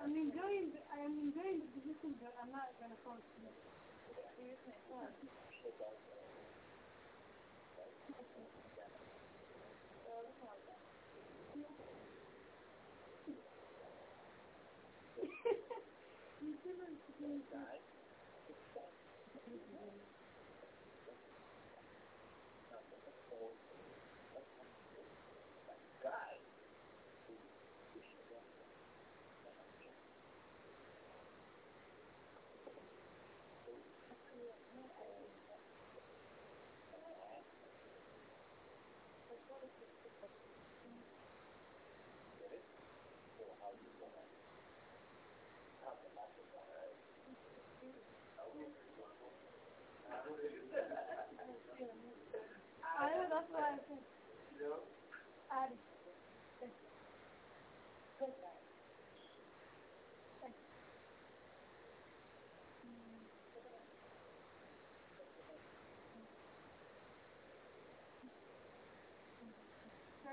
I'm enjoying, the, I'm enjoying the position, but I'm not gonna force it. I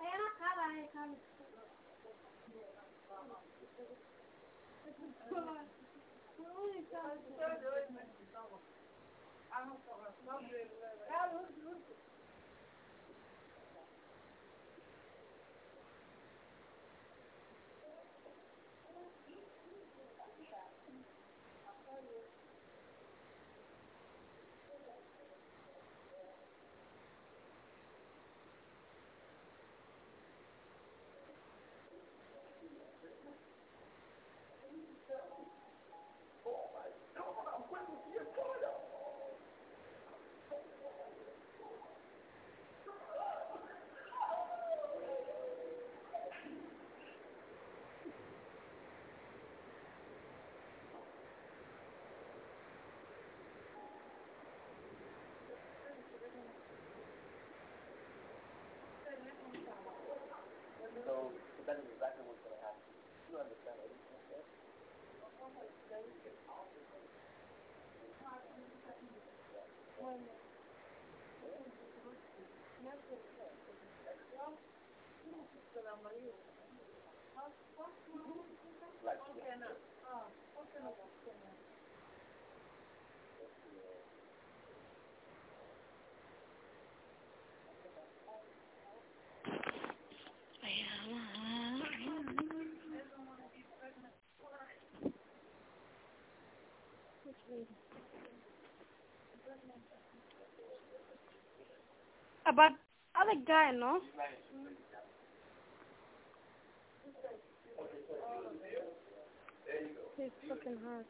أنا قاعدة هاي قاعدة Thank you. Is exactly what's going to happen. You understand everything, okay? Like, yeah. Uh, About other guy, no? He's fucking hard.